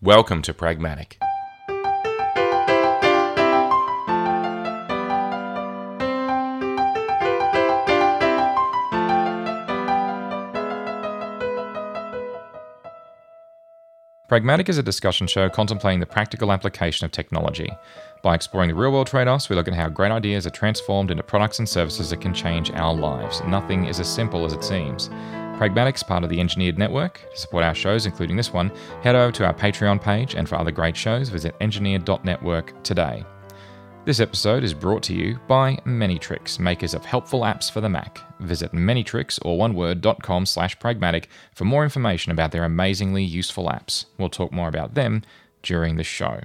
Welcome to Pragmatic. Pragmatic is a discussion show contemplating the practical application of technology. By exploring the real world trade offs, we look at how great ideas are transformed into products and services that can change our lives. Nothing is as simple as it seems. Pragmatic's part of the Engineered Network. To support our shows, including this one, head over to our Patreon page, and for other great shows, visit engineered.network today. This episode is brought to you by Manytricks, makers of helpful apps for the Mac. Visit manytricks or oneword.com slash pragmatic for more information about their amazingly useful apps. We'll talk more about them during the show.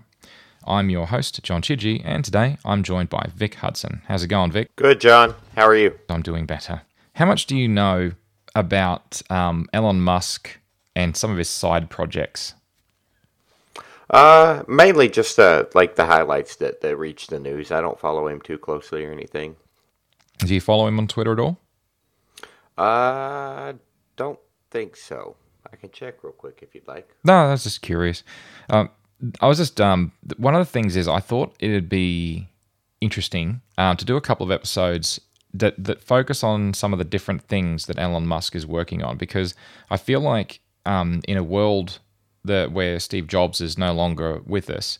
I'm your host, John Chidgey, and today I'm joined by Vic Hudson. How's it going, Vic? Good, John. How are you? I'm doing better. How much do you know about um, Elon Musk and some of his side projects? Uh, mainly just uh, like the highlights that, that reach the news. I don't follow him too closely or anything. Do you follow him on Twitter at all? Uh, don't think so. I can check real quick if you'd like. No, I was just curious. Um, I was just um, one of the things is I thought it'd be interesting um, to do a couple of episodes that that focus on some of the different things that Elon Musk is working on because I feel like um, in a world that where Steve Jobs is no longer with us,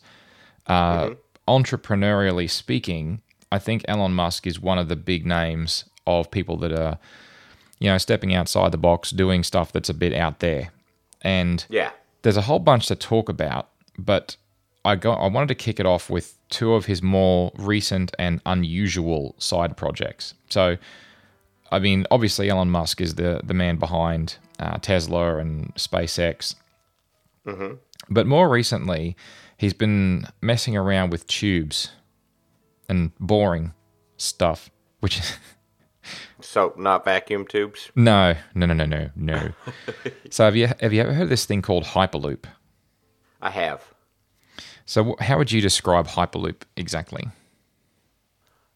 uh, entrepreneurially speaking, I think Elon Musk is one of the big names of people that are, you know, stepping outside the box, doing stuff that's a bit out there. And Yeah. there's a whole bunch to talk about, but I got I wanted to kick it off with two of his more recent and unusual side projects. So, I mean, obviously Elon Musk is the the man behind uh, Tesla and SpaceX, but more recently, he's been messing around with tubes and boring stuff, which is. So, not vacuum tubes? no, no, no, no, no, no. so have you have you ever heard of this thing called Hyperloop? I have. So, how would you describe Hyperloop exactly?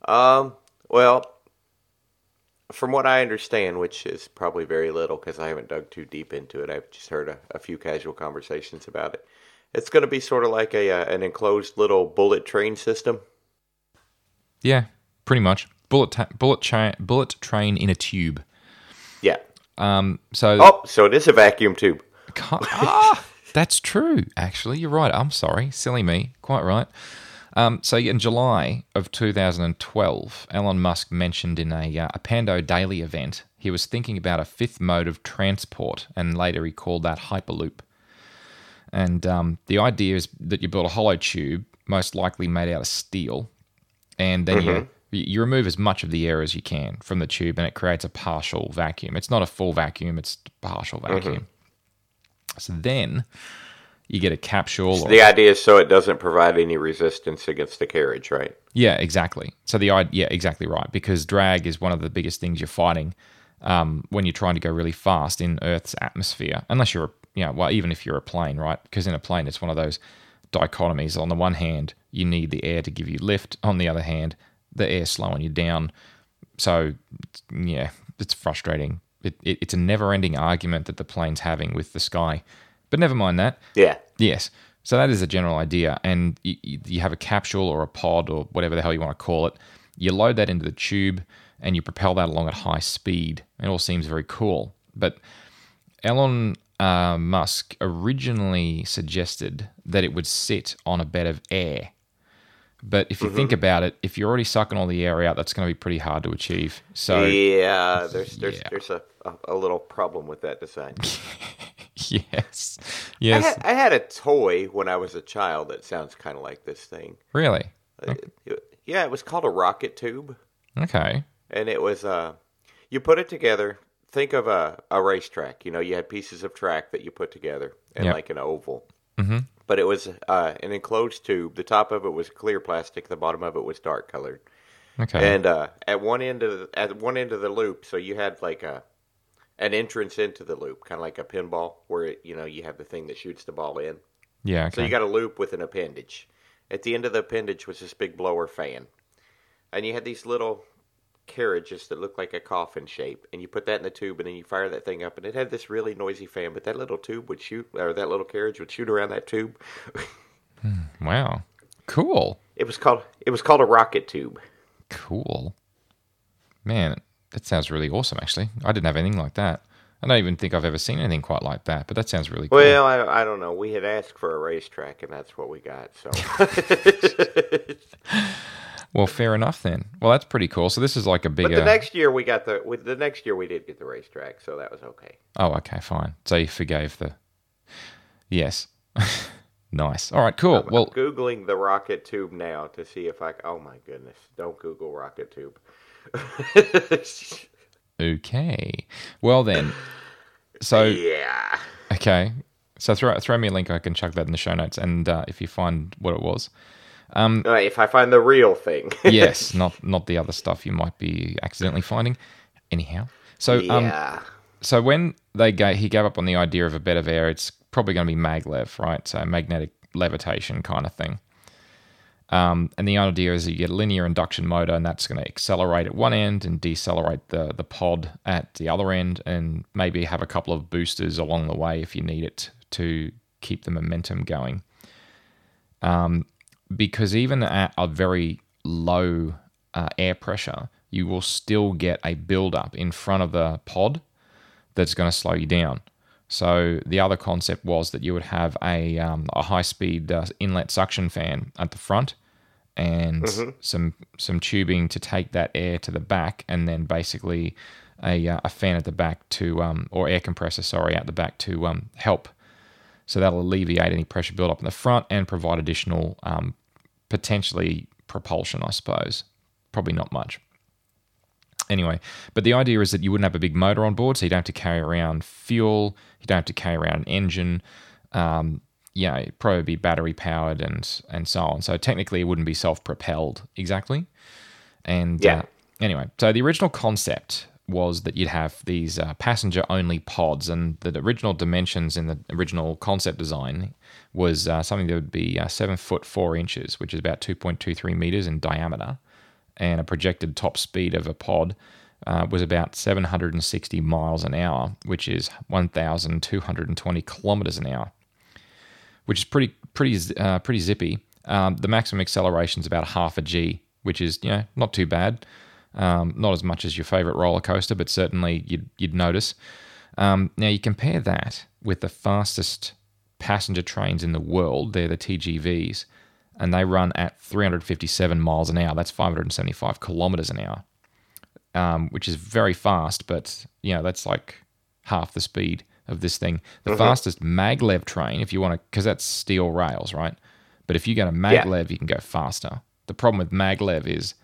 Um, well, from what I understand, which is probably very little because I haven't dug too deep into it, I've just heard a, a few casual conversations about it. It's going to be sort of like a uh, an enclosed little bullet train system. Yeah, pretty much. Bullet ta- bullet train bullet train in a tube. Yeah. Um, so Oh, so it is a vacuum tube. Ah, that's true. Actually, you're right. I'm sorry, silly me. Quite right. Um, so in July of 2012, Elon Musk mentioned in a, uh, a Pando Daily event he was thinking about a fifth mode of transport, and later he called that Hyperloop. And um, the idea is that you build a hollow tube, most likely made out of steel, and then you you remove as much of the air as you can from the tube, and it creates a partial vacuum. It's not a full vacuum; it's a partial vacuum. So then you get a capsule. or, The idea is so it doesn't provide any resistance against the carriage, right? yeah, exactly. So the idea, yeah, exactly right. Because drag is one of the biggest things you're fighting um, when you're trying to go really fast in Earth's atmosphere. Unless you're, you know, well, even if you're a plane, right? Because in a plane, it's one of those dichotomies. On the one hand, you need the air to give you lift. On the other hand, the air slowing you down. So yeah, it's frustrating. It, it, it's a never-ending argument that the plane's having with the sky. But never mind that. Yeah. Yes. So that is a general idea. And you, you you have a capsule or a pod or whatever the hell you want to call it. You load that into the tube and you propel that along at high speed. It all seems very cool. But Elon uh, Musk originally suggested that it would sit on a bed of air. But if you think about it, if you're already sucking all the air out, that's going to be pretty hard to achieve. So, yeah, there's there's yeah. there's a, a, little problem with that design. yes. I, Yes. had, I had a toy when I was a child that sounds kind of like this thing. really? Uh, yeah, it was called a rocket tube, Okay. and it was uh, you put it together. Think of a a racetrack. You know, you had pieces of track that you put together and Yep. like an oval. Mhm. But it was uh, an enclosed tube. The top of it was clear plastic. The bottom of it was dark colored. Okay. And uh, at one end of the, at one end of the loop, so you had like a an entrance into the loop, kind of like a pinball, where it, you know you have the thing that shoots the ball in. yeah. So you got a loop with an appendage. At the end of the appendage was this big blower fan, and you had these little carriages that look like a coffin shape, and you put that in the tube, and then you fire that thing up, and it had this really noisy fan. But that little tube would shoot, or that little carriage would shoot around that tube. Hmm, wow. Cool. it was called it was called a rocket tube. Cool. Man, that sounds really awesome, actually. I didn't have anything like that. I don't even think I've ever seen anything quite like that, but that sounds really cool. Well, I, I don't know. We had asked for a racetrack, and that's what we got. So Well, fair enough then. Well, that's pretty cool. So this is like a But the next year we got the with the next year we did get the racetrack, so that was okay. Oh, okay, fine. So you forgave the. Yes. nice. All right, cool. I'm, well, I'm googling the rocket tube now to see if I. Oh my goodness! Don't Google rocket tube. okay. Well then. So yeah. okay. So throw throw me a link. I can chuck that in the show notes, and uh, if you find what it was, Right, if I find the real thing. yes, not not the other stuff you might be accidentally finding. Anyhow, so um, yeah. so when they gave, he gave up on the idea of a bed of air, it's probably going to be maglev, right? So magnetic levitation kind of thing. Um, and the idea is that you get a linear induction motor, and that's going to accelerate at one end and decelerate the the pod at the other end, and maybe have a couple of boosters along the way if you need it to keep the momentum going. Um, because even at a very low uh, air pressure, you will still get a buildup in front of the pod that's going to slow you down. So the other concept was that you would have a, um, a high speed uh, inlet suction fan at the front and some some tubing to take that air to the back, and then basically a, uh, a fan at the back to um, or air compressor, sorry, at the back to um, help. So that'll alleviate any pressure buildup in the front and provide additional um, potentially propulsion, I suppose. Probably not much. Anyway, but the idea is that you wouldn't have a big motor on board, so you don't have to carry around fuel, you don't have to carry around an engine. Um, yeah, it'd probably be battery powered and and so on. So technically, it wouldn't be self propelled exactly. And Yeah. uh, anyway, so the original concept was that you'd have these uh, passenger only pods, and the original dimensions in the original concept design was uh, something that would be uh, seven foot four inches, which is about 2.23 meters in diameter, and a projected top speed of a pod uh, was about 760 miles an hour, which is 1,220 kilometers an hour which is pretty pretty uh, pretty zippy. Um, the maximum acceleration is about half a g, which is you know not too bad. Um, not as much as your favorite roller coaster, but certainly you'd you'd notice. Um, now you compare that with the fastest passenger trains in the world. They're the TGVs, and they run at 357 miles an hour. That's 575 kilometers an hour, um, which is very fast. But you know that's like half the speed of this thing. The fastest maglev train, if you want to, because that's steel rails, right? But if you go to maglev, you can go faster. The problem with maglev is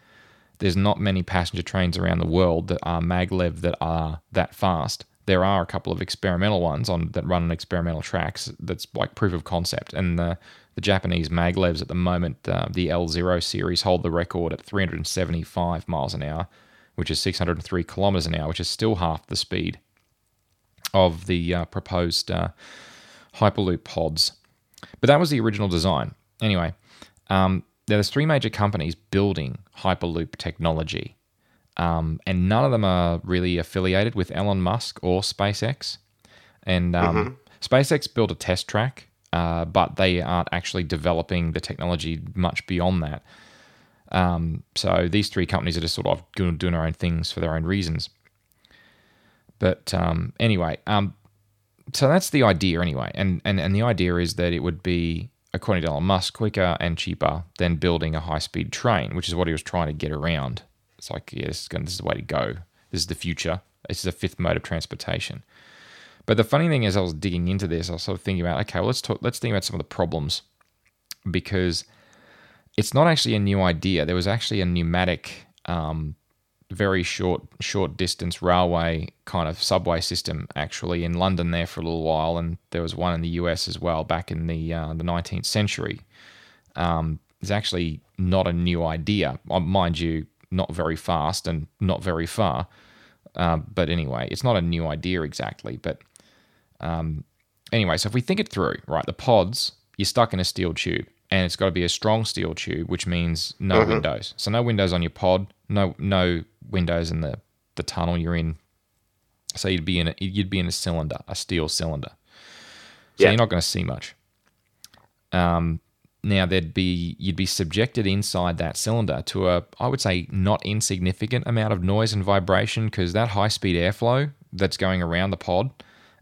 there's not many passenger trains around the world that are maglev that are that fast. There are a couple of experimental ones on that run on experimental tracks. That's like proof of concept, and the the Japanese maglevs at the moment, uh, the L0 series, hold the record at 375 miles an hour, which is 603 kilometers an hour, which is still half the speed of the uh, proposed uh, Hyperloop pods. But that was the original design. Anyway, um, there's three major companies building Hyperloop technology, um, and none of them are really affiliated with Elon Musk or SpaceX. And um, SpaceX built a test track, uh, but they aren't actually developing the technology much beyond that. Um, so these three companies are just sort of doing, doing their own things for their own reasons. But um, anyway, um, so that's the idea anyway, and, and and the idea is that it would be, according to Elon Musk, quicker and cheaper than building a high-speed train, which is what he was trying to get around. It's like, yeah, this is, going, this is the way to go. This is the future. This is a fifth mode of transportation. But the funny thing is, I was digging into this. I was sort of thinking about, okay, well, let's talk. Let's think about some of the problems because it's not actually a new idea. There was actually a pneumatic, um, very short, short distance railway kind of subway system actually in London there for a little while, and there was one in the US as well back in the uh, the 19th century. Um, it's actually not a new idea, Uh, mind you, not very fast and not very far. Uh, but anyway, it's not a new idea exactly. But um, anyway, so if we think it through, right, the pods, you're stuck in a steel tube, and it's got to be a strong steel tube, which means no windows. So no windows on your pod, no no windows and the the tunnel you're in. So you'd be in a, you'd be in a cylinder, a steel cylinder. So Yeah. you're not going to see much. Um, now there'd be you'd be subjected inside that cylinder to a I would say not insignificant amount of noise and vibration because that high speed airflow that's going around the pod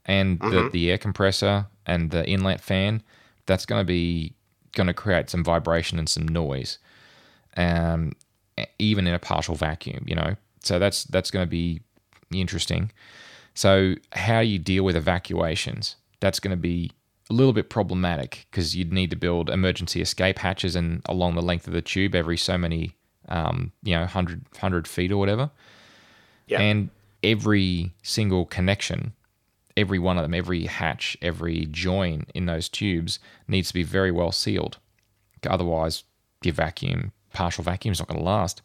and the, the air compressor and the inlet fan that's going to be going to create some vibration and some noise um, even in a partial vacuum you know? So that's that's going to be interesting. So how you deal with evacuations that's going to be a little bit problematic because you'd need to build emergency escape hatches and along the length of the tube every so many um, you know 100, 100 feet or whatever. Yeah. and every single connection every one of them every hatch every join in those tubes needs to be very well sealed. Otherwise your vacuum partial vacuum is not going to last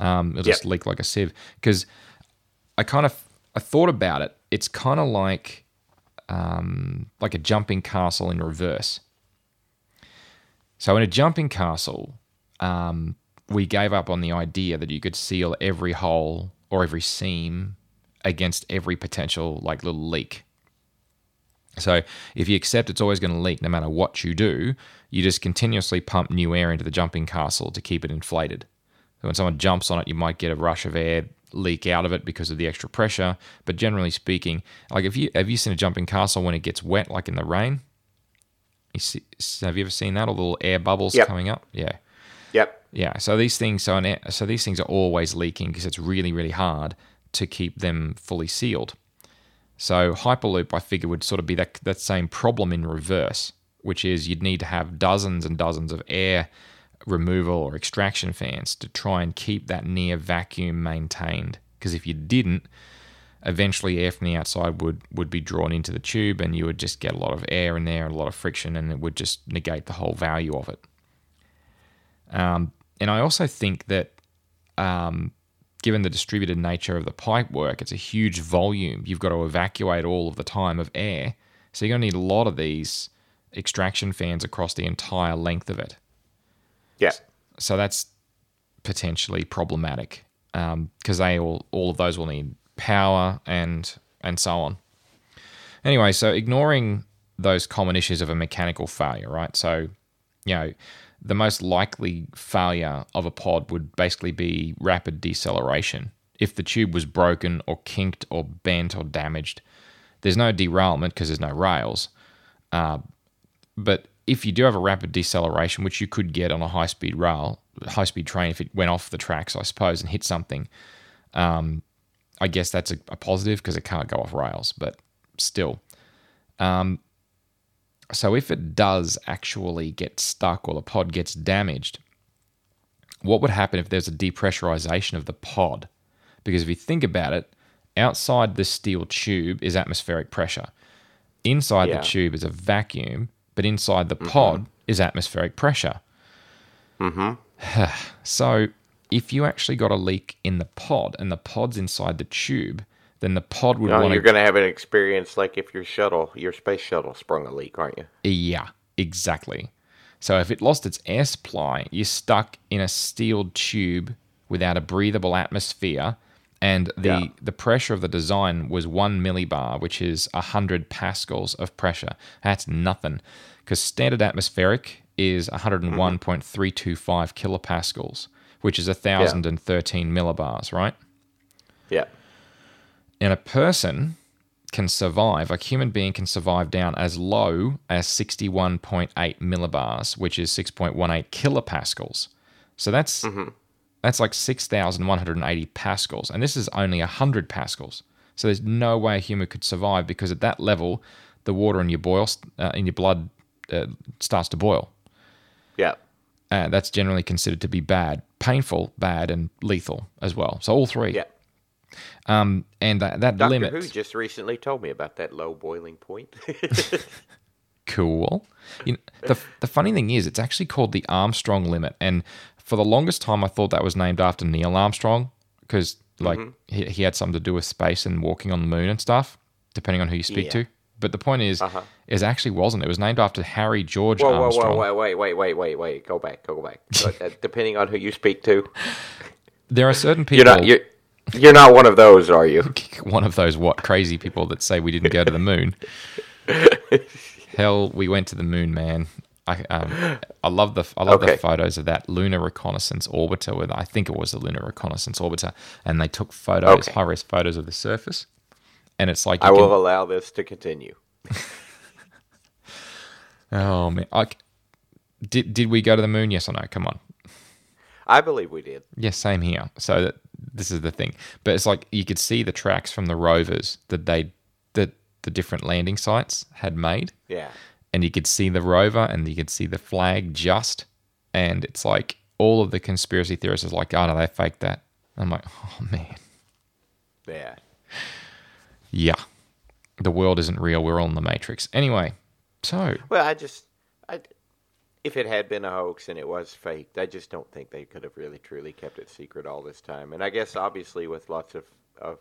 um, it'll just Yep. leak like a sieve because i kind of i thought about it it's kind of like um, like a jumping castle in reverse so in a jumping castle um, we gave up on the idea that you could seal every hole or every seam against every potential like little leak. So if you accept it's always going to leak no matter what you do, you just continuously pump new air into the jumping castle to keep it inflated. So when someone jumps on it, you might get a rush of air leak out of it because of the extra pressure. But generally speaking, like if you have you seen a jumping castle when it gets wet, like in the rain? You see, have you ever seen that? All the little air bubbles Yep. coming up? Yeah. Yep. Yeah, so these things, so an, so these things are always leaking because it's really, really hard to keep them fully sealed. So Hyperloop, I figure, would sort of be that that same problem in reverse, which is you'd need to have dozens and dozens of air removal or extraction fans to try and keep that near vacuum maintained. Because if you didn't, eventually air from the outside would would be drawn into the tube, and you would just get a lot of air in there and a lot of friction, and it would just negate the whole value of it. Um, and I also think that, um, given the distributed nature of the pipe work, it's a huge volume. You've got to evacuate all of the time of air. So you're going to need a lot of these extraction fans across the entire length of it. Yeah. So that's potentially problematic um, because they all all of those will need power and and so on. Anyway, so ignoring those common issues of a mechanical failure, right? So, you know, the most likely failure of a pod would basically be rapid deceleration. If the tube was broken or kinked or bent or damaged, there's no derailment because there's no rails. Uh, but if you do have a rapid deceleration, which you could get on a high speed rail, high speed train, if it went off the tracks, I suppose, and hit something, um, I guess that's a, a positive because it can't go off rails. But still, um, so if it does actually get stuck or the pod gets damaged, what would happen if there's a depressurization of the pod? Because if you think about it, outside the steel tube is atmospheric pressure. Inside Yeah. the tube is a vacuum, but inside the pod is atmospheric pressure. Mm-hmm. so if you actually got a leak in the pod and the pod's inside the tube, then the pod would No, you're going to have an experience like if your shuttle, your space shuttle, sprung a leak, aren't you? Yeah, exactly. So if it lost its air supply, you're stuck in a steel tube without a breathable atmosphere, and the Yeah. the pressure of the design was one millibar, which is hundred pascals of pressure. That's nothing, because standard atmospheric is 101.325 mm-hmm. kilopascals, which is 1,013 millibars, right? Yeah. And a person can survive, a human being can survive down as low as 61.8 millibars, which is 6.18 kilopascals. So that's that's like 6,180 pascals, and this is only 100 pascals. So there's no way a human could survive because at that level, the water in your boil uh, in your blood uh, starts to boil. Yeah. Uh, that's generally considered to be bad, painful, bad, and lethal as well. So all three. Yeah. Um, and that, that Doctor limit. Who just recently told me about that low boiling point. cool. You know, the the funny thing is, it's actually called the Armstrong limit, and for the longest time, I thought that was named after Neil Armstrong because like he, he had something to do with space and walking on the moon and stuff, depending on who you speak Yeah. to. But the point is, Uh-huh. is actually wasn't. It was named after Harry George whoa, whoa, Armstrong. whoa, wait, wait, wait, wait, wait. Go back, go back. Uh, depending on who you speak to, There are certain you're people. not you're You're not one of those, are you? one of those what crazy people that say we didn't go to the moon. Hell, we went to the moon, man. I um, I love the I love Okay. the photos of that lunar reconnaissance orbiter with I think it was a lunar reconnaissance orbiter, and they took photos, Okay. high res photos of the surface, and it's like I can, will allow this to continue. oh man, I, did did we go to the moon? Yes or no? Come on, I believe we did. yes, same here. So that this is the thing, but it's like you could see the tracks from the rovers that they that the different landing sites had made. Yeah. and you could see the rover and you could see the flag just and it's like all of the conspiracy theorists is like oh no they faked that i'm like oh man Yeah. yeah the world isn't real we're all in the matrix anyway so Well, I just, I, if it had been a hoax and it was faked, I just don't think they could have really truly kept it secret all this time. And I guess obviously with lots of of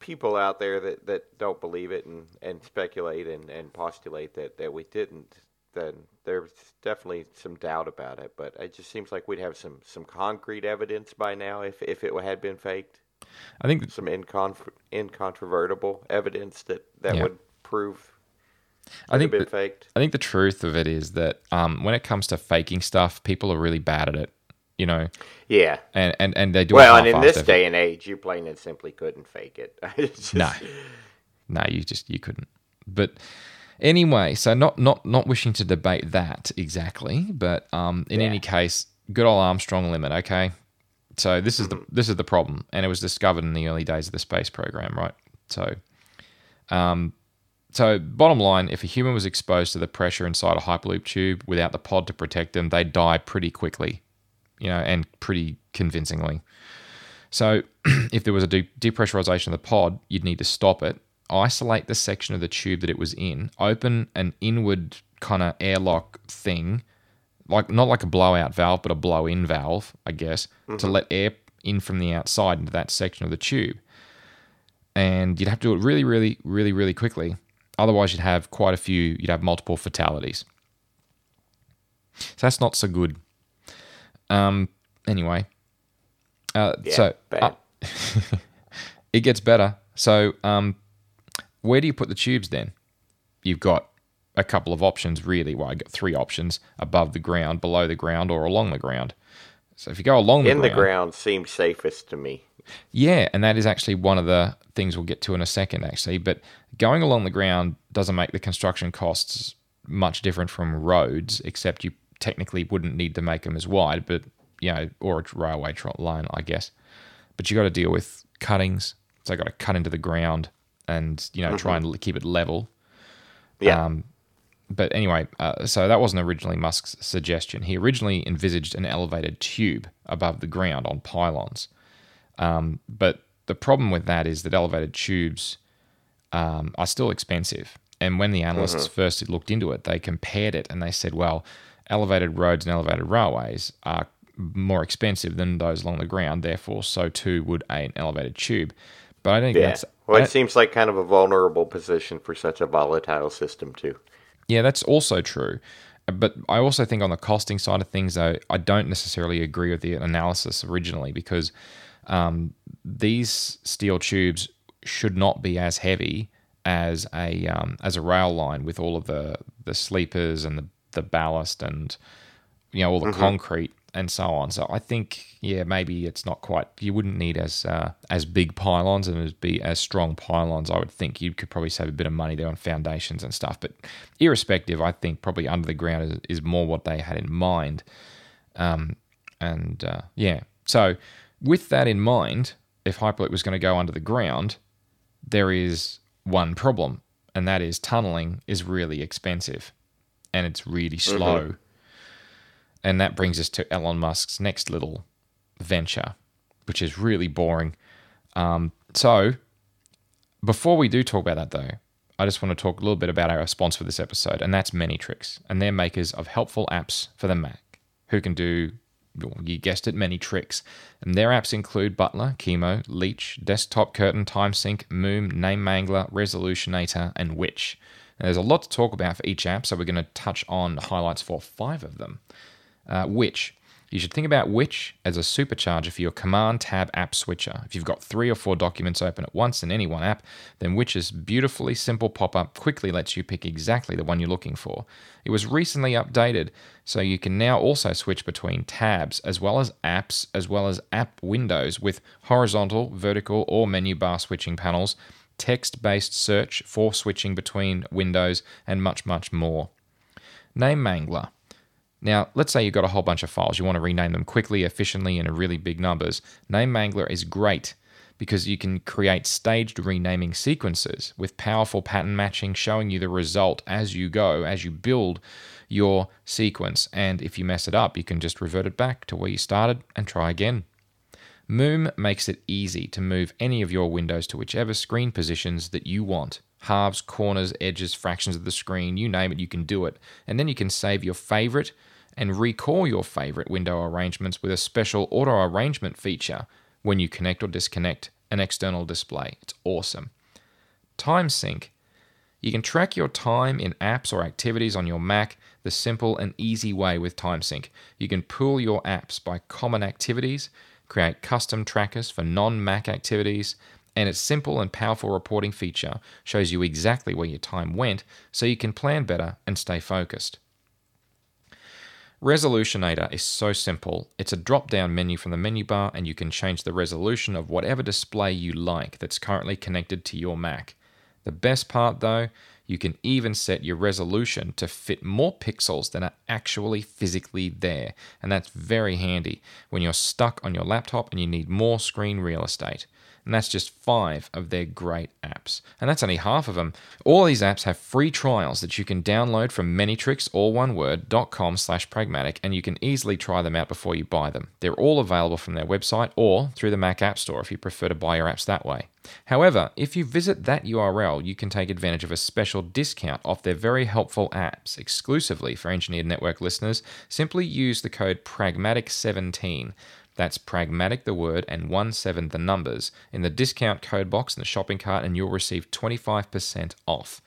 people out there that, that don't believe it and, and speculate and, and postulate that, that we didn't, then there's definitely some doubt about it. But it just seems like we'd have some, some concrete evidence by now if, if it had been faked. i think Some inconf- incontrovertible evidence that, that Yeah. would prove i think been that, faked. i think the truth of it is that um, when it comes to faking stuff people are really bad at it you know Yeah. and and, and they do Well, and in this effort. day and age, you plain and simply couldn't fake it. Just- No, no, you just you couldn't. But anyway, so not not not wishing to debate that exactly, but um, in Yeah. any case, good old Armstrong limit. Okay, so this is the this is the problem, and it was discovered in the early days of the space program, right? So, um, so bottom line, if a human was exposed to the pressure inside a hyperloop tube without the pod to protect them, they'd die pretty quickly, you know, and pretty convincingly. So, if there was a de- depressurization of the pod, you'd need to stop it, isolate the section of the tube that it was in, open an inward kind of airlock thing, like not like a blowout valve, but a blow in valve, I guess, to mm-hmm. let air in from the outside into that section of the tube. And you'd have to do it really, really, really, really quickly. Otherwise, you'd have quite a few, you'd have multiple fatalities. So that's not so good. Um, anyway, uh, Yeah, so uh, it gets better. So, um, where do you put the tubes then? You've got a couple of options, really. Well, I got three options above the ground, below the ground, or along the ground. So, if you go along the in the ground, ground seems safest to me. Yeah, and that is actually one of the things we'll get to in a second, actually. But going along the ground doesn't make the construction costs much different from roads, except you technically wouldn't need to make them as wide, but you know, or a railway line, I guess. But you got to deal with cuttings, so I got to cut into the ground and you know try and keep it level. Yeah. Um, but anyway, uh, so that wasn't originally Musk's suggestion. He originally envisaged an elevated tube above the ground on pylons. Um, but the problem with that is that elevated tubes um, are still expensive. And when the analysts first looked into it, they compared it and they said, well, elevated roads and elevated railways are more expensive than those along the ground. Therefore, so too would an elevated tube. But I don't think yeah. that's Well, it seems like kind of a vulnerable position for such a volatile system, too. Yeah, that's also true. But I also think on the costing side of things, though, I don't necessarily agree with the analysis originally because um, these steel tubes should not be as heavy as a um, as a rail line with all of the the sleepers and the, the ballast and you know all the concrete and so on. So I think yeah maybe it's not quite you wouldn't need as uh, as big pylons and as be as strong pylons. I would think you could probably save a bit of money there on foundations and stuff. But irrespective, I think probably under the ground is, is more what they had in mind. Um, and uh, yeah, so with that in mind, if Hyperloop was going to go under the ground, there is one problem, and that is tunneling is really expensive and it's really slow. And that brings us to Elon Musk's next little venture, which is really boring. Um, so, before we do talk about that, though, I just want to talk a little bit about our sponsor for this episode, and that's ManyTricks, and they're makers of helpful apps for the Mac, who can do, you guessed it, many tricks. And their apps include Butler, Keymo, Leech, Desktop Curtain, Time Sink, Moom, Name Mangler, Resolutionator, and Witch. Now, there's a lot to talk about for each app, so we're going to touch on highlights for five of them. Uh, Witch. You should think about Witch as a supercharger for your Command Tab app switcher. If you've got three or four documents open at once in any one app, then Witch's beautifully simple pop up quickly lets you pick exactly the one you're looking for. It was recently updated, so you can now also switch between tabs as well as apps, as well as app windows with horizontal, vertical, or menu bar switching panels, text based search for switching between windows, and much, much more. Name Mangler. Now, let's say you've got a whole bunch of files. You want to rename them quickly, efficiently, in a really big numbers. Name Mangler is great because you can create staged renaming sequences with powerful pattern matching showing you the result as you go, as you build your sequence. And if you mess it up, you can just revert it back to where you started and try again. Moom makes it easy to move any of your windows to whichever screen positions that you want halves, corners, edges, fractions of the screen, you name it, you can do it. And then you can save your favorite and recall your favorite window arrangements with a special auto arrangement feature when you connect or disconnect an external display. It's awesome. Time Sink. You can track your time in apps or activities on your Mac the simple and easy way with Time Sink. You can pool your apps by common activities, create custom trackers for non Mac activities, and its simple and powerful reporting feature shows you exactly where your time went so you can plan better and stay focused. Resolutionator is so simple. It's a drop down menu from the menu bar, and you can change the resolution of whatever display you like that's currently connected to your Mac. The best part, though, you can even set your resolution to fit more pixels than are actually physically there, and that's very handy when you're stuck on your laptop and you need more screen real estate and that's just five of their great apps. And that's only half of them. All these apps have free trials that you can download from Manytricks, all one word.com slash pragmatic, and you can easily try them out before you buy them. They're all available from their website or through the Mac App Store if you prefer to buy your apps that way. However, if you visit that URL, you can take advantage of a special discount off their very helpful apps exclusively for Engineered Network listeners. Simply use the code PRAGMATIC17. That's pragmatic the word and 1 7 the numbers in the discount code box in the shopping cart, and you'll receive 25% off.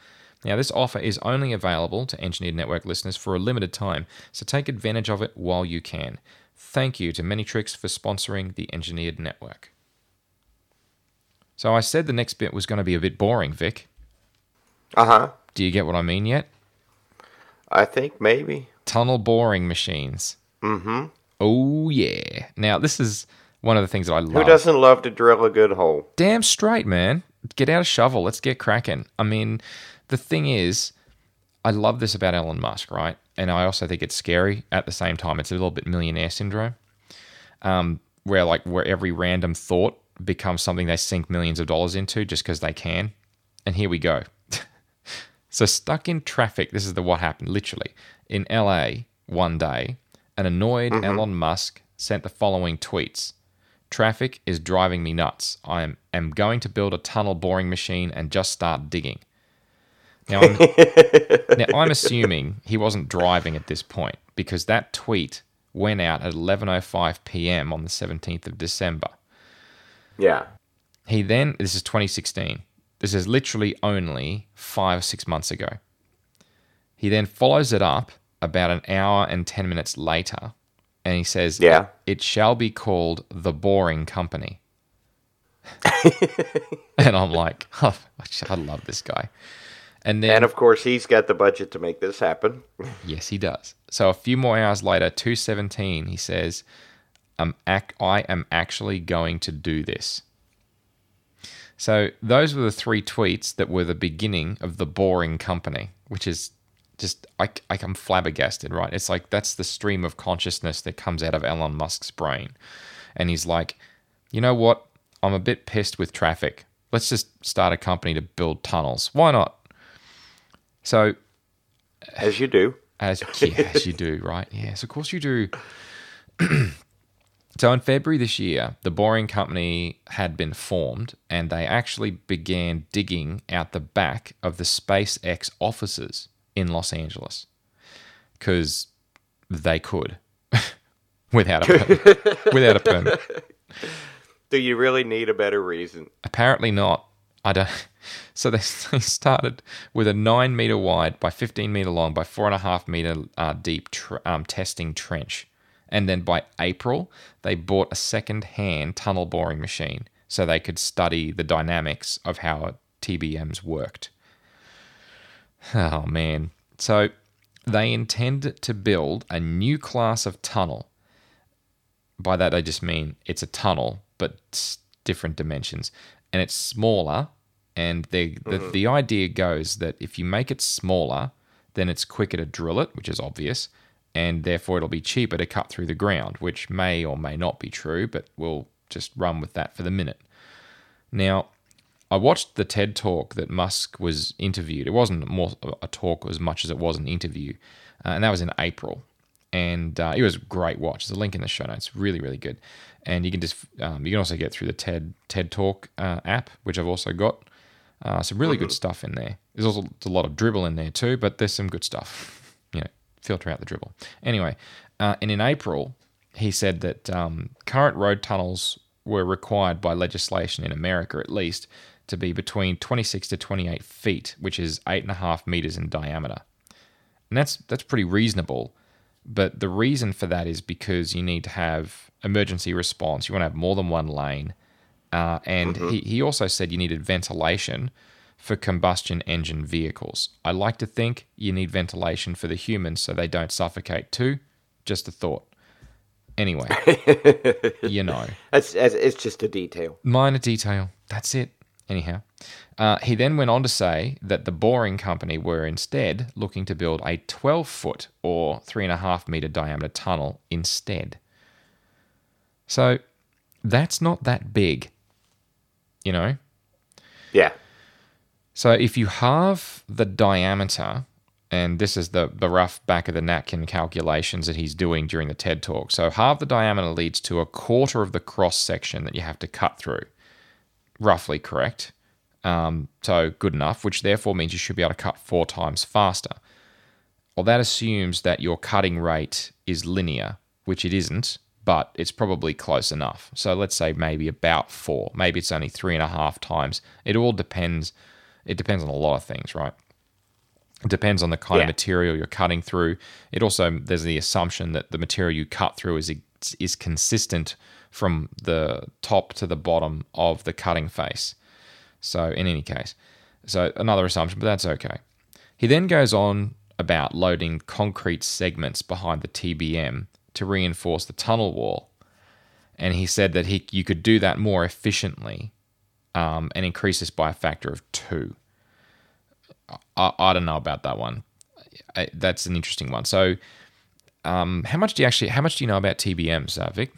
Now, this offer is only available to Engineered Network listeners for a limited time, so take advantage of it while you can. Thank you to Manytricks for sponsoring the Engineered Network. So, I said the next bit was going to be a bit boring, Vic. Uh huh. Do you get what I mean yet? I think maybe. Tunnel boring machines. Mm hmm. Oh, yeah. Now, this is one of the things that I love. Who doesn't love to drill a good hole? Damn straight, man. Get out a shovel. Let's get cracking. I mean, the thing is, I love this about Elon Musk, right? And I also think it's scary at the same time. It's a little bit millionaire syndrome, um, where like where every random thought becomes something they sink millions of dollars into just because they can. And here we go. so stuck in traffic. This is the what happened literally in LA one day. An annoyed mm-hmm. Elon Musk sent the following tweets Traffic is driving me nuts. I am, am going to build a tunnel boring machine and just start digging. Now I'm, now, I'm assuming he wasn't driving at this point because that tweet went out at 11:05 p.m. on the 17th of December. Yeah. He then this is 2016. This is literally only 5 or 6 months ago. He then follows it up about an hour and 10 minutes later, and he says, Yeah. It shall be called The Boring Company. and I'm like, oh, I love this guy. And then, and of course, he's got the budget to make this happen. yes, he does. So a few more hours later, 217, he says, I'm ac- I am actually going to do this. So those were the three tweets that were the beginning of the boring company, which is just I, I, I'm flabbergasted, right? It's like that's the stream of consciousness that comes out of Elon Musk's brain. And he's like, you know what? I'm a bit pissed with traffic. Let's just start a company to build tunnels. Why not? So, as you do, as yeah, as you do, right? Yes, of course you do. so in February this year, the Boring Company had been formed, and they actually began digging out the back of the SpaceX offices in Los Angeles because they could without a permit. without a permit. Do you really need a better reason? Apparently not. I don't. So they, they started with a nine meter wide by fifteen meter long by four and a half meter uh, deep tr- um, testing trench, And then by April, they bought a second hand tunnel boring machine so they could study the dynamics of how TBMs worked. Oh man. So they intend to build a new class of tunnel. By that, I just mean it's a tunnel, but different dimensions. And it's smaller. And the, the, mm-hmm. the idea goes that if you make it smaller, then it's quicker to drill it, which is obvious. And therefore, it'll be cheaper to cut through the ground, which may or may not be true, but we'll just run with that for the minute. Now, I watched the TED talk that Musk was interviewed. It wasn't more a talk as much as it was an interview, uh, and that was in April. And uh, it was a great watch. There's a link in the show notes. Really, really good. And you can just um, you can also get through the TED TED Talk uh, app, which I've also got. Uh, some really good stuff in there. There's also a lot of dribble in there too, but there's some good stuff. You know, filter out the dribble. Anyway, uh, and in April, he said that um, current road tunnels were required by legislation in America, at least, to be between 26 to 28 feet, which is eight and a half meters in diameter. And that's that's pretty reasonable. But the reason for that is because you need to have emergency response. You want to have more than one lane. Uh, and he, he also said you needed ventilation for combustion engine vehicles. I like to think you need ventilation for the humans so they don't suffocate too. Just a thought. Anyway, you know, that's it's just a detail. minor detail. That's it. Anyhow, uh, he then went on to say that the boring company were instead looking to build a 12 foot or three and a half meter diameter tunnel instead. So that's not that big, you know? Yeah. So if you halve the diameter, and this is the, the rough back of the napkin calculations that he's doing during the TED talk. So half the diameter leads to a quarter of the cross section that you have to cut through. Roughly correct. Um, so good enough, which therefore means you should be able to cut four times faster. Well, that assumes that your cutting rate is linear, which it isn't, but it's probably close enough. So let's say maybe about four. Maybe it's only three and a half times. It all depends. It depends on a lot of things, right? It depends on the kind Yeah. of material you're cutting through. It also there's the assumption that the material you cut through is is consistent from the top to the bottom of the cutting face. So in any case, so another assumption, but that's okay. He then goes on about loading concrete segments behind the TBM to reinforce the tunnel wall, and he said that he you could do that more efficiently um, and increase this by a factor of two. I, I don't know about that one. I, that's an interesting one. So, um, how much do you actually? How much do you know about TBMs, uh, Vic?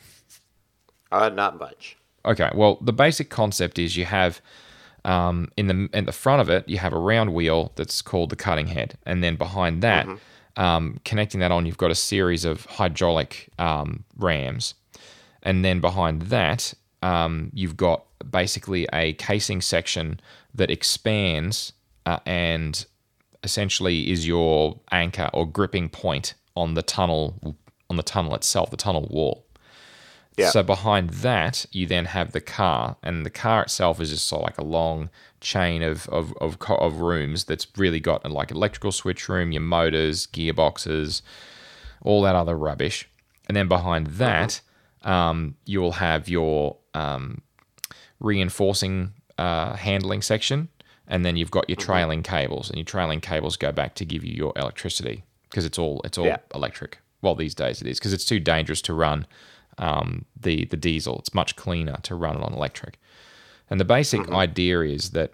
Uh, not much. Okay, well, the basic concept is you have um, in the in the front of it you have a round wheel that's called the cutting head, and then behind that, um, connecting that on, you've got a series of hydraulic um, rams, and then behind that, um, you've got basically a casing section that expands uh, and essentially is your anchor or gripping point on the tunnel on the tunnel itself, the tunnel wall. Yeah. So behind that, you then have the car, and the car itself is just sort of like a long chain of of of, of rooms that's really got like electrical switch room, your motors, gearboxes, all that other rubbish. And then behind that, um, you will have your um, reinforcing uh, handling section, and then you've got your trailing cables, and your trailing cables go back to give you your electricity because it's all it's all Yeah. electric. Well, these days it is because it's too dangerous to run um, the the diesel. It's much cleaner to run it on electric. And the basic idea is that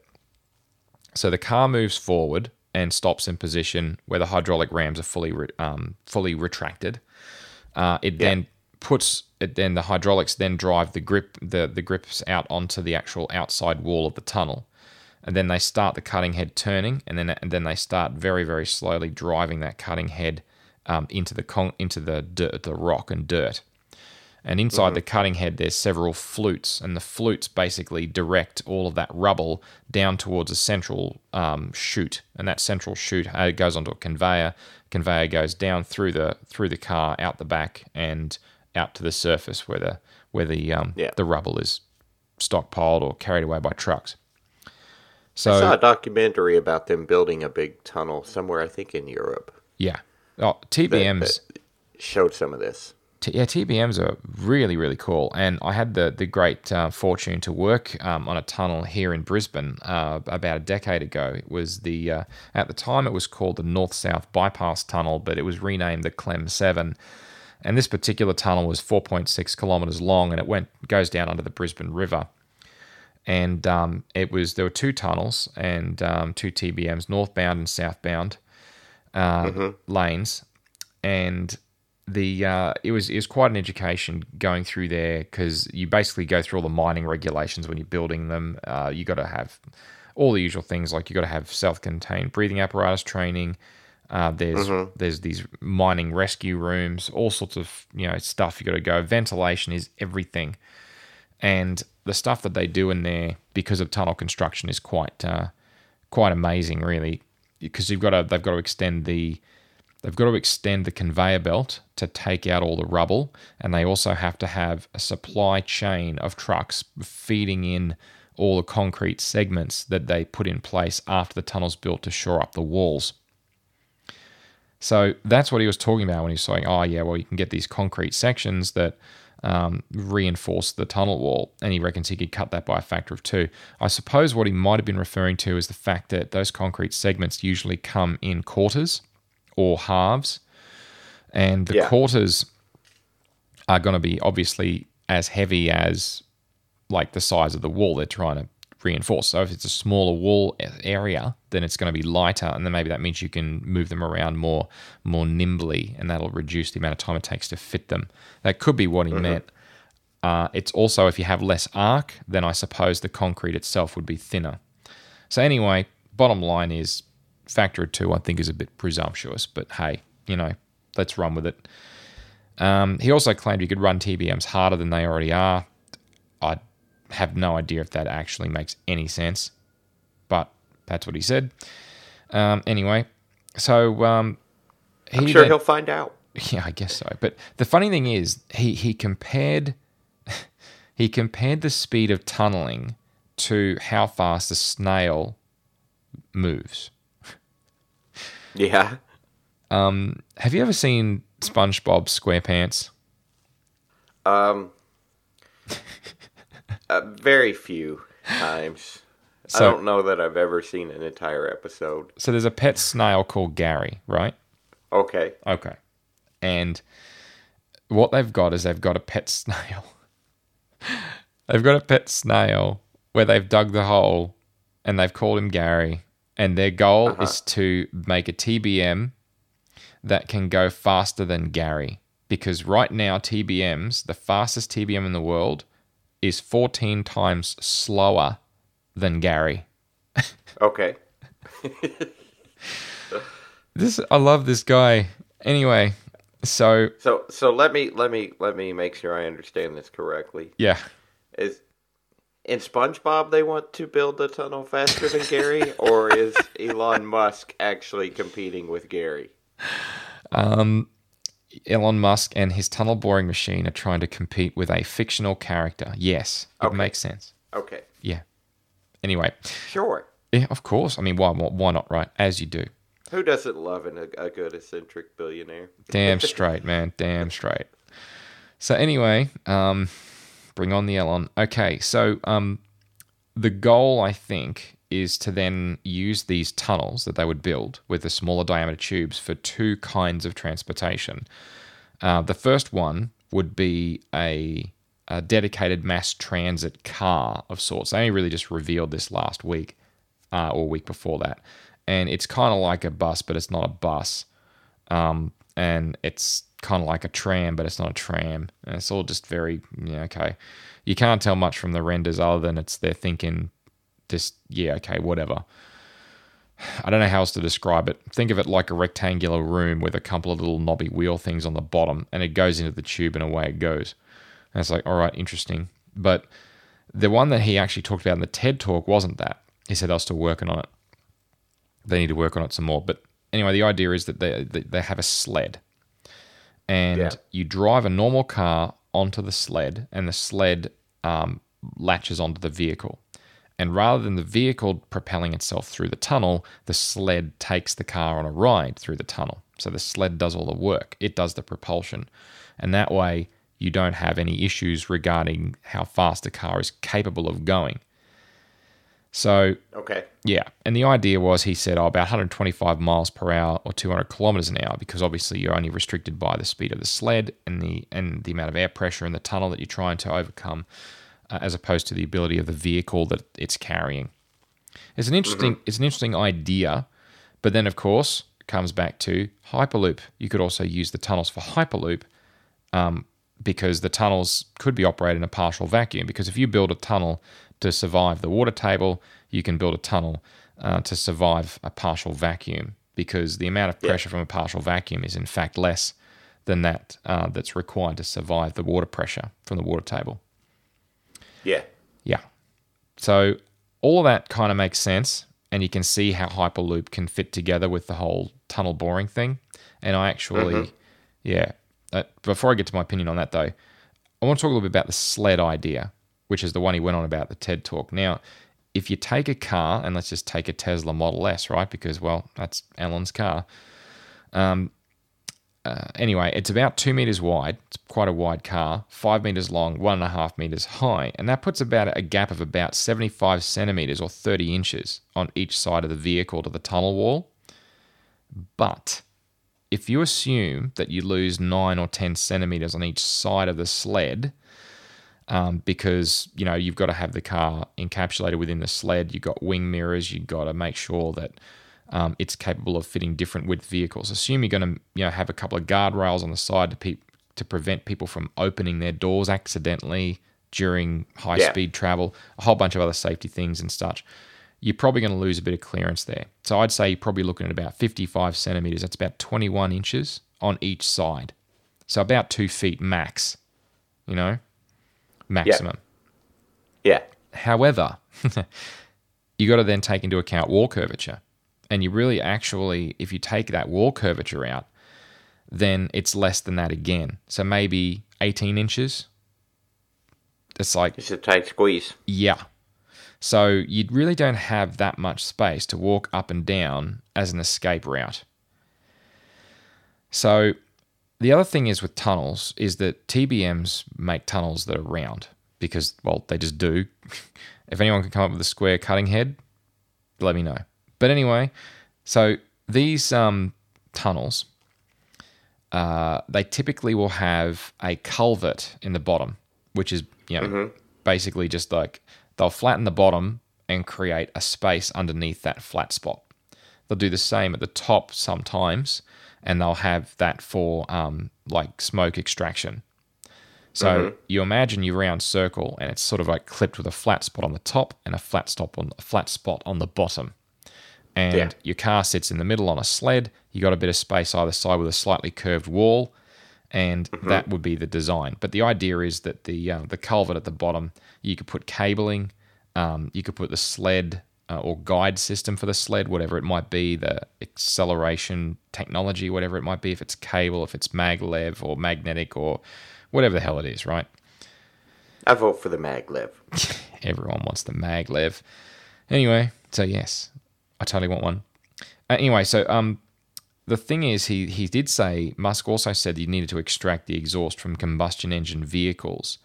so the car moves forward and stops in position where the hydraulic rams are fully re- um, fully retracted. Uh, it then puts it then the hydraulics then drive the grip the the grips out onto the actual outside wall of the tunnel, and then they start the cutting head turning, and then and then they start very very slowly driving that cutting head um, into the con- into the dirt, the rock and dirt. And inside the cutting head, there's several flutes, and the flutes basically direct all of that rubble down towards a central um, chute, and that central chute uh, goes onto a conveyor. Conveyor goes down through the through the car, out the back, and out to the surface where the where the um, Yeah. the rubble is stockpiled or carried away by trucks. I So saw a documentary about them building a big tunnel somewhere, I think in Europe. yeah, oh, that- TBMs. that showed some of this. T- yeah, TBMs are really, really cool. And I had the the great uh, fortune to work um, on a tunnel here in Brisbane uh, about a decade ago. It was the uh, at the time it was called the North South Bypass Tunnel, but it was renamed the Clem Seven. And this particular tunnel was 4.6 kilometers long, and it went goes down under the Brisbane River. And um, it was there were two tunnels and um, two TBMs, northbound and southbound uh, lanes, and the uh, it was it was quite an education going through there because you basically go through all the mining regulations when you're building them. Uh, you got to have all the usual things like you got to have self-contained breathing apparatus training. Uh, there's there's these mining rescue rooms, all sorts of you know stuff you got to go. Ventilation is everything, and the stuff that they do in there because of tunnel construction is quite uh, quite amazing, really. Because you've got to they've got to extend the They've got to extend the conveyor belt to take out all the rubble, and they also have to have a supply chain of trucks feeding in all the concrete segments that they put in place after the tunnel's built to shore up the walls. So that's what he was talking about when he was saying, oh, yeah, well, you can get these concrete sections that um, reinforce the tunnel wall, and he reckons he could cut that by a factor of two. I suppose what he might have been referring to is the fact that those concrete segments usually come in quarters or halves. And the Yeah. quarters are going to be obviously as heavy as like the size of the wall they're trying to reinforce. So if it's a smaller wall area, then it's going to be lighter, and then maybe that means you can move them around more more nimbly, and that'll reduce the amount of time it takes to fit them. That could be what he meant. Uh, it's also if you have less arc, then I suppose the concrete itself would be thinner. So anyway, bottom line is factor of two. I think is a bit presumptuous, but hey, you know, let's run with it. Um, he also claimed he could run TBMs harder than they already are. I have no idea if that actually makes any sense, but that's what he said. Um, anyway, so um, he I'm sure then- he'll find out. yeah, I guess so. But the funny thing is, he he compared he compared the speed of tunneling to how fast a snail moves. Yeah. Have you ever seen SpongeBob SquarePants? Um. uh, very few times. So- I don't know that I've ever seen an entire episode. So there's a pet snail called Gary, right? Okay. Okay. And what they've got is they've got a pet snail. they've got a pet snail where they've dug the hole and they've called him Gary. And their goal uh-huh. is to make a TBM that can go faster than Gary. Because right now, TBMs, the fastest TBM in the world, is 14 times slower than Gary. Okay. This I love this guy. Anyway, so So so let me let me let me make sure I understand this correctly. yeah. Is in SpongeBob they want to build a tunnel faster than Gary, or is Elon Musk actually competing with Gary? Elon Musk and his tunnel boring machine are trying to compete with a fictional character. Yes, it Okay. makes sense. Okay. Yeah. Anyway, Sure. yeah, of course. I mean, why why not, right? As you do. Who doesn't love an, a, a good eccentric billionaire? Damn straight, man. Damn straight. So anyway, um, bring on the Elon. Okay, so um, the goal I think is to then use these tunnels that they would build with the smaller diameter tubes for two kinds of transportation. Uh, the first one would be a, a dedicated mass transit car of sorts. They only really just revealed this last week uh, or week before that. And it's kind of like a bus, but it's not a bus. Um, and it's kind of like a tram, but it's not a tram. And it's all just very, yeah, okay. You can't tell much from the renders other than it's they're thinking, just, yeah, okay, whatever. I don't know how else to describe it. Think of it like a rectangular room with a couple of little knobby wheel things on the bottom, and it goes into the tube and away it goes. And it's like, all right, interesting. But the one that he actually talked about in the TED talk wasn't that. He said they're still working on it. They need to work on it some more. But anyway, the idea is that they they, they have a sled, and Yeah. you drive a normal car onto the sled, and the sled um, latches onto the vehicle. And rather than the vehicle propelling itself through the tunnel, the sled takes the car on a ride through the tunnel. So the sled does all the work, it does the propulsion. And that way, you don't have any issues regarding how fast the car is capable of going. So, Okay. yeah, and the idea was he said, oh, about 125 miles per hour or 200 kilometers an hour, because obviously you're only restricted by the speed of the sled and the and the amount of air pressure in the tunnel that you're trying to overcome, uh, as opposed to the ability of the vehicle that it's carrying. It's an interesting it's an interesting idea, but then of course it comes back to hyperloop. You could also use the tunnels for hyperloop, um, because the tunnels could be operated in a partial vacuum. Because if you build a tunnel to survive the water table, you can build a tunnel uh, to survive a partial vacuum. Because the amount of pressure from a partial vacuum is in fact less than that uh, that's required to survive the water pressure from the water table. Yeah. Yeah. So all of that kind of makes sense, and you can see how Hyperloop can fit together with the whole tunnel boring thing. And I actually, yeah. Uh, before I get to my opinion on that, though, I want to talk a little bit about the sled idea, which is the one he went on about the TED talk. Now, if you take a car, and let's just take a Tesla Model S, right? Because well, that's Elon's car. Uh, anyway, it's about two meters wide. It's quite a wide car, five meters long, one and a half meters high, and that puts about a gap of about 75 centimeters or 30 inches on each side of the vehicle to the tunnel wall. But if you assume that you lose nine or 10 centimeters on each side of the sled, um, because you know you've got to have the car encapsulated within the sled. You've got wing mirrors. You've got to make sure that um, it's capable of fitting different width vehicles. Assume you're going to you know have a couple of guardrails on the side to pe- to prevent people from opening their doors accidentally during high Yeah. speed travel. A whole bunch of other safety things and such. You're probably going to lose a bit of clearance there. So I'd say you're probably looking at about 55 centimeters. That's about 21 inches on each side. So about two feet max. You know, maximum. Yeah. However, you got to then take into account wall curvature. And you really actually, if you take that wall curvature out, then it's less than that again. So maybe 18 inches. It's like, It's a tight squeeze. yeah. So you really don't have that much space to walk up and down as an escape route. So the other thing is with tunnels is that TBMs make tunnels that are round because, well, they just do. if anyone can come up with a square cutting head, let me know. But anyway, so these um, tunnels, uh, they typically will have a culvert in the bottom, which is you know basically just like they'll flatten the bottom and create a space underneath that flat spot. They'll do the same at the top sometimes, and they'll have that for um, like smoke extraction. So you imagine your round circle, and it's sort of like clipped with a flat spot on the top and a flat stop on a flat spot on the bottom. And Yeah. your car sits in the middle on a sled. You got a bit of space either side with a slightly curved wall, and that would be the design. But the idea is that the uh, the culvert at the bottom, you could put cabling, um, you could put the sled uh, or guide system for the sled, whatever it might be, the acceleration technology, whatever it might be, if it's cable, if it's maglev or magnetic or whatever the hell it is, right? I vote for the maglev. Everyone wants the maglev. Anyway, so yes, I totally want one. Uh, anyway, so um, the thing is, he he did say Musk also said you needed to extract the exhaust from combustion engine vehicles.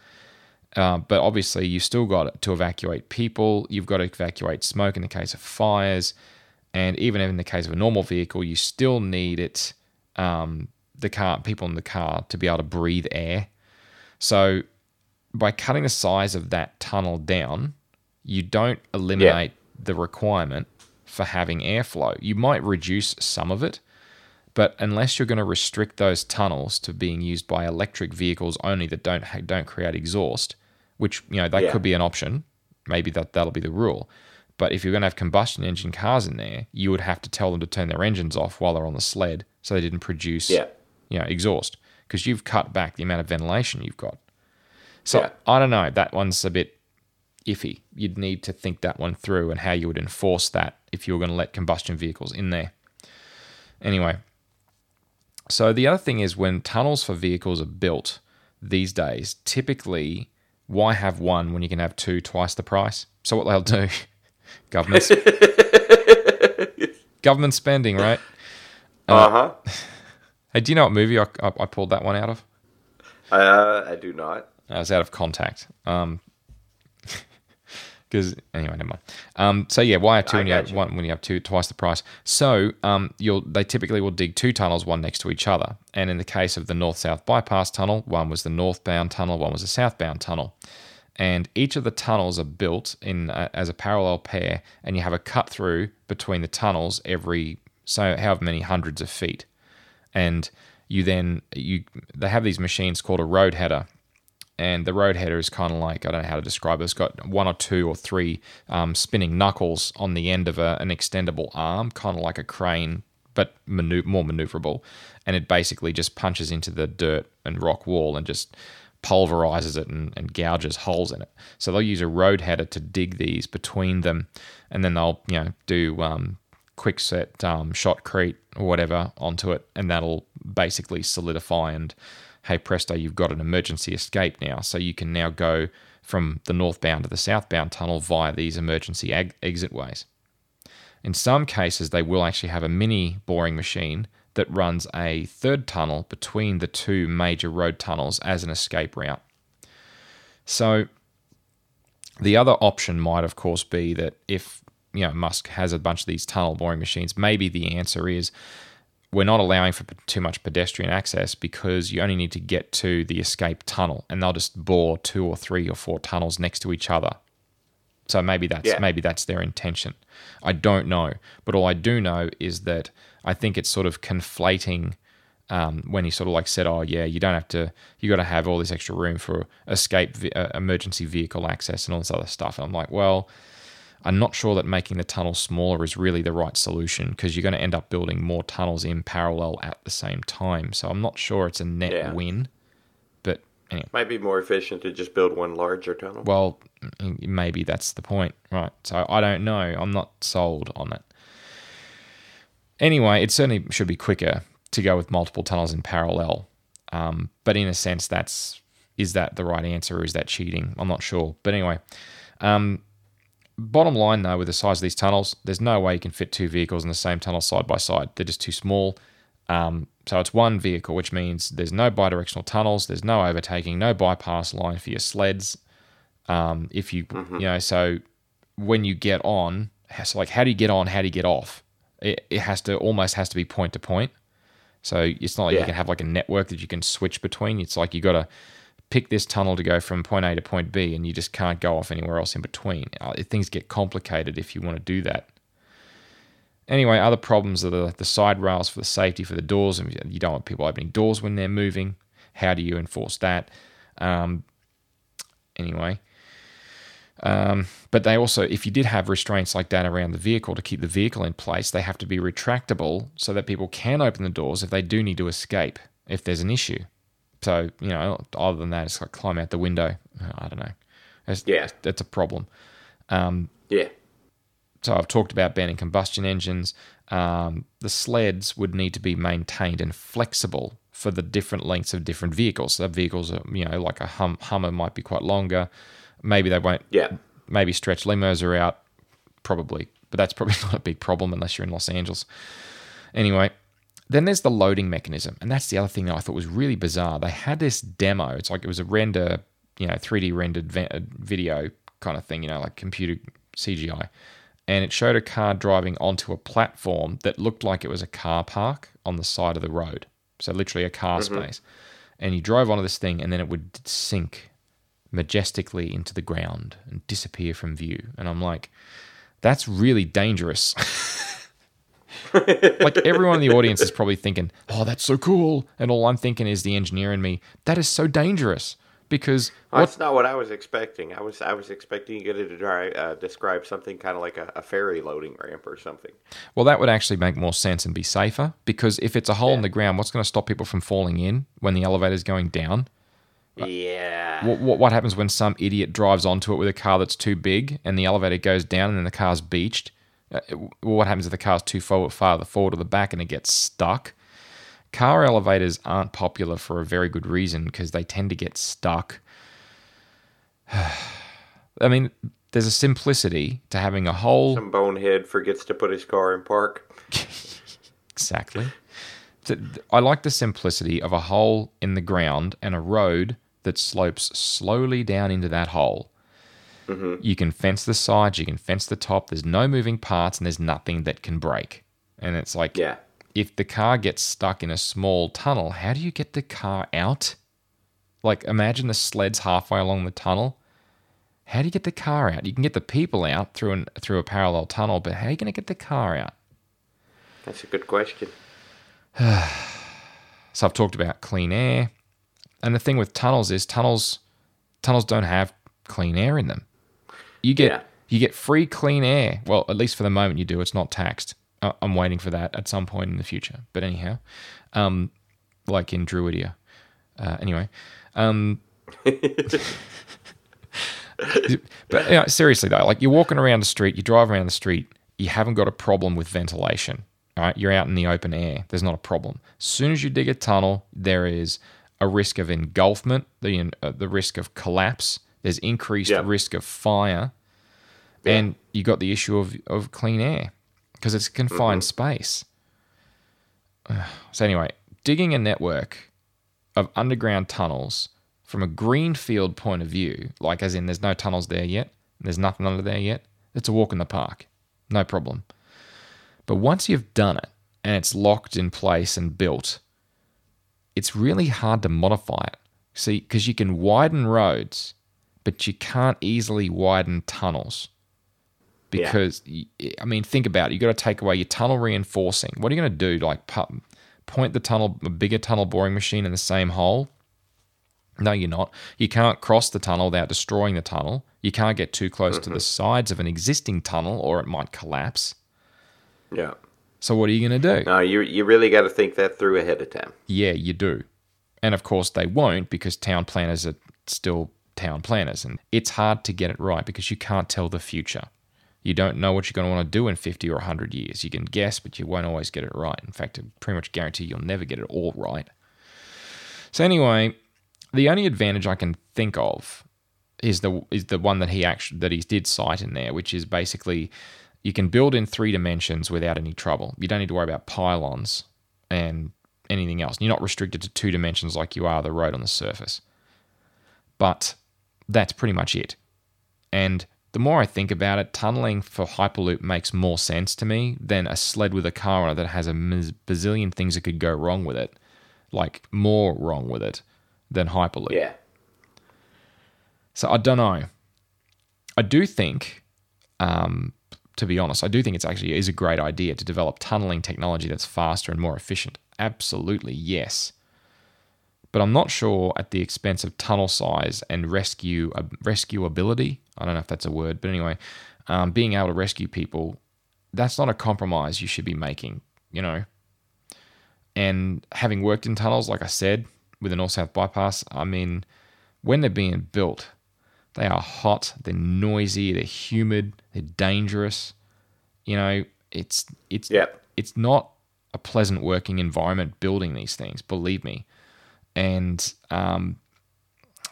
Uh, but obviously, you've still got to evacuate people. You've got to evacuate smoke in the case of fires, and even in the case of a normal vehicle, you still need it. Um, the car, people in the car, to be able to breathe air. So, by cutting the size of that tunnel down, you don't eliminate the requirement for having airflow. You might reduce some of it, but unless you're going to restrict those tunnels to being used by electric vehicles only that don't ha- don't create exhaust, which you know that Yeah. could be an option, maybe that that'll be the rule. But if you're going to have combustion engine cars in there, you would have to tell them to turn their engines off while they're on the sled, so they didn't produce Yeah. you know exhaust because you've cut back the amount of ventilation you've got. So Yeah. I don't know. That one's a bit iffy. You'd need to think that one through and how you would enforce that if you were going to let combustion vehicles in there. Anyway, so the other thing is when tunnels for vehicles are built these days, typically, why have one when you can have two twice the price? So what they'll do, governments, government spending, right? Uh huh. Hey, do you know what movie I, I, I pulled that one out of? Uh, I do not. I was out of contact. Um, because anyway, never mind. Um, so yeah, why have two I when you have you. one when you have two twice the price? So um, you'll they typically will dig two tunnels, one next to each other. And in the case of the north-south bypass tunnel, one was the northbound tunnel, one was the southbound tunnel. And each of the tunnels are built in uh, as a parallel pair, and you have a cut through between the tunnels every so however many hundreds of feet. And you then you they have these machines called a road header, and the road header is kind of like I don't know how to describe it. It's got one or two or three um, spinning knuckles on the end of a, an extendable arm, kind of like a crane, but manu- more maneuverable. And it basically just punches into the dirt and rock wall and just pulverizes it and, and gouges holes in it. So they'll use a road header to dig these between them, and then they'll you know do um, quick set um, shotcrete or whatever onto it, and that'll basically solidify and hey presto, you've got an emergency escape now. So you can now go from the northbound to the southbound tunnel via these emergency ag- exit ways. In some cases, they will actually have a mini boring machine that runs a third tunnel between the two major road tunnels as an escape route. So the other option might, of course, be that if you know Musk has a bunch of these tunnel boring machines, maybe the answer is we're not allowing for p- too much pedestrian access because you only need to get to the escape tunnel, and they'll just bore two or three or four tunnels next to each other. So maybe that's Yeah. maybe that's their intention. I don't know, but all I do know is that I think it's sort of conflating um, when he sort of like said, "Oh yeah, you don't have to. You got to have all this extra room for escape, uh, emergency vehicle access, and all this other stuff." And I'm like, well, I'm not sure that making the tunnel smaller is really the right solution because you're going to end up building more tunnels in parallel at the same time. So I'm not sure it's a net Yeah. win. But anyway, Might be more efficient to just build one larger tunnel. well, maybe that's the point, right? So I don't know. I'm not sold on it. Anyway, it certainly should be quicker to go with multiple tunnels in parallel. Um, but in a sense, that's is that the right answer or is that cheating? I'm not sure. But anyway, um, bottom line though, with the size of these tunnels, there's no way you can fit two vehicles in the same tunnel side by side. They're just too small. Um, so it's one vehicle, which means there's no bidirectional tunnels, there's no overtaking, no bypass line for your sleds. Um, if you, you know, so when you get on, so like how do you get on? How do you get off? It, it has to almost has to be point to point. So it's not like you can have like a network that you can switch between. It's like you got to pick this tunnel to go from point A to point B, and you just can't go off anywhere else in between. Uh, things get complicated if you want to do that. Anyway, other problems are the, the side rails for the safety for the doors, and you don't want people opening doors when they're moving. How do you enforce that? Um, anyway, um, but they also, if you did have restraints like that around the vehicle to keep the vehicle in place, they have to be retractable so that people can open the doors if they do need to escape if there's an issue. So you know, other than that, it's like climb out the window. I don't know. Yeah. that's a problem. Um, yeah. so I've talked about banning combustion engines. Um, the sleds would need to be maintained and flexible for the different lengths of different vehicles. So vehicles, are, you know, like a hum, Hummer might be quite longer. Maybe they won't. Yeah. Maybe stretch limos are out, probably, but that's probably not a big problem unless you're in Los Angeles. Anyway, then there's the loading mechanism, and that's the other thing that I thought was really bizarre. They had this demo. It's like it was a render, you know, 3D rendered uh, video kind of thing, you know, like computer CGI, and it showed a car driving onto a platform that looked like it was a car park on the side of the road. So literally a car space, and you drove onto this thing, and then it would sink majestically into the ground and disappear from view. And I'm like, that's really dangerous. like everyone in the audience is probably thinking, "Oh, that's so cool," and all I'm thinking is the engineer in me. That is so dangerous because what? That's not what I was expecting. I was I was expecting you to uh, describe something kind of like a, a ferry loading ramp or something. Well, that would actually make more sense and be safer because if it's a hole in the ground, what's going to stop people from falling in when the elevator's going down? Yeah. What, what, what happens when some idiot drives onto it with a car that's too big and the elevator goes down and then the car's beached? Uh, what happens if the car's too forward, farther forward or the back and it gets stuck? Car elevators aren't popular for a very good reason because they tend to get stuck. I mean, there's a simplicity to having a hole. Some bonehead forgets to put his car in park. Exactly. I like the simplicity of a hole in the ground and a road that slopes slowly down into that hole. Mm-hmm. You can fence the sides, you can fence the top. There's no moving parts, and there's nothing that can break. And it's like, Yeah. if the car gets stuck in a small tunnel, how do you get the car out? Like, imagine the sled's halfway along the tunnel. How do you get the car out? You can get the people out through an through a parallel tunnel, but how are you going to get the car out? That's a good question. So I've talked about clean air, and the thing with tunnels is tunnels tunnels don't have clean air in them. You get Yeah. you get free clean air. Well, at least for the moment you do. It's not taxed. I'm waiting for that at some point in the future. But anyhow, um, like in Druidia. Uh, anyway, um, but you know, seriously though, like you're walking around the street, you drive around the street, you haven't got a problem with ventilation. All right, you're out in the open air. There's not a problem. As soon as you dig a tunnel, there is a risk of engulfment, the uh, the risk of collapse. There's increased Yeah. risk of fire, and you got the issue of of clean air because it's a confined mm-hmm. space. So anyway, digging a network of underground tunnels from a greenfield point of view, like as in there's no tunnels there yet, there's nothing under there yet, it's a walk in the park. No problem. But once you've done it and it's locked in place and built, it's really hard to modify it. See, because you can widen roads, but you can't easily widen tunnels. Yeah. Because, y I mean, think about it. You've got to take away your tunnel reinforcing. What are you going to do? Like, pu- point the tunnel, a bigger tunnel boring machine in the same hole? No, you're not. You can't cross the tunnel without destroying the tunnel. You can't get too close to the mm-hmm. sides of an existing tunnel or it might collapse. Yeah. So, what are you going to do? No, you you really got to think that through ahead of time. Yeah, you do. And of course, they won't because town planners are still town planners. And it's hard to get it right because you can't tell the future. You don't know what you're going to want to do in 50 or 100 years. You can guess, but you won't always get it right. In fact, I pretty much guarantee you'll never get it all right. So, anyway, the only advantage I can think of is the is the one that he actually that he did cite in there, which is basically you can build in three dimensions without any trouble. You don't need to worry about pylons and anything else. You're not restricted to two dimensions like you are the road on the surface. But that's pretty much it. And the more I think about it, tunneling for Hyperloop makes more sense to me than a sled with a car on it that has a bazillion things that could go wrong with it, like more wrong with it than Hyperloop. Yeah. So I don't know. I do think, um, to be honest, I do think it's actually is a great idea to develop tunneling technology that's faster and more efficient. Absolutely, yes. But I'm not sure at the expense of tunnel size and rescue uh, rescuability. I don't know if that's a word, but anyway, um, being able to rescue people, that's not a compromise you should be making. You know. And having worked in tunnels, like I said, with the North South bypass, I mean, when they're being built, they are hot, they're noisy, they're humid, they're dangerous. You know, it's it's Yep. it's not a pleasant working environment building these things, believe me. And um,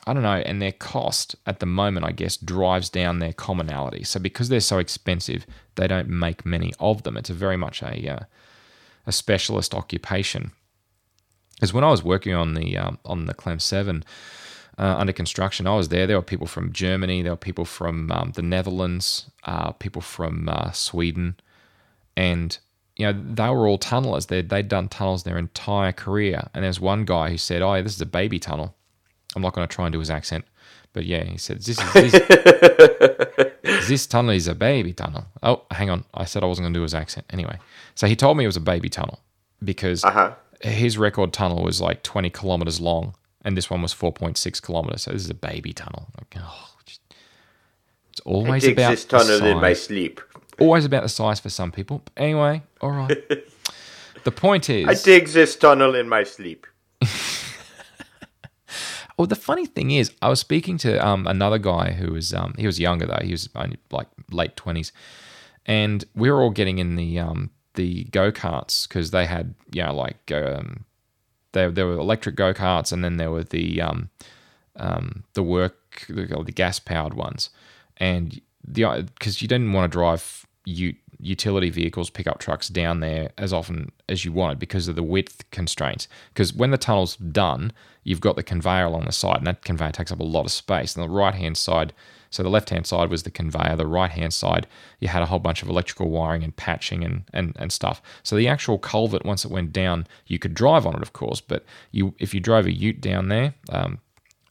I don't know, and their cost at the moment, I guess, drives down their commonality. So because they're so expensive, they don't make many of them. It's a very much a uh, a specialist occupation. Because when I was working on the um, on the Clem Seven uh, under construction, I was there. There were people from Germany, there were people from um, the Netherlands, uh, people from uh, Sweden, and you know they were all tunnelers. They they'd done tunnels their entire career. And there's one guy who said, "Oh, this is a baby tunnel." I'm not going to try and do his accent, but yeah, he said, "This is this, this tunnel is a baby tunnel." Oh, hang on, I said I wasn't going to do his accent anyway. So he told me it was a baby tunnel because Uh huh. his record tunnel was like 20 kilometers long, and this one was 4.6 kilometers. So this is a baby tunnel. Like, oh, just- it's I always dig about this tunnel in my sleep. Always about the size for some people. But anyway, all right. the point is, I dig this tunnel in my sleep. Well, the funny thing is, I was speaking to um, another guy who was um, he was younger though. He was only like late twenties, and we were all getting in the um, the go karts because they had you know like um, there there were electric go karts, and then there were the um, um, the work the, the gas powered ones, and the because you didn't want to drive Ute utility vehicles, pickup trucks down there as often as you wanted because of the width constraints. Because when the tunnel's done, you've got the conveyor along the side, and that conveyor takes up a lot of space. And the right hand side, so the left hand side was the conveyor, the right hand side, you had a whole bunch of electrical wiring and patching and, and, and stuff. So the actual culvert, once it went down, you could drive on it, of course, but you if you drove a ute down there, um,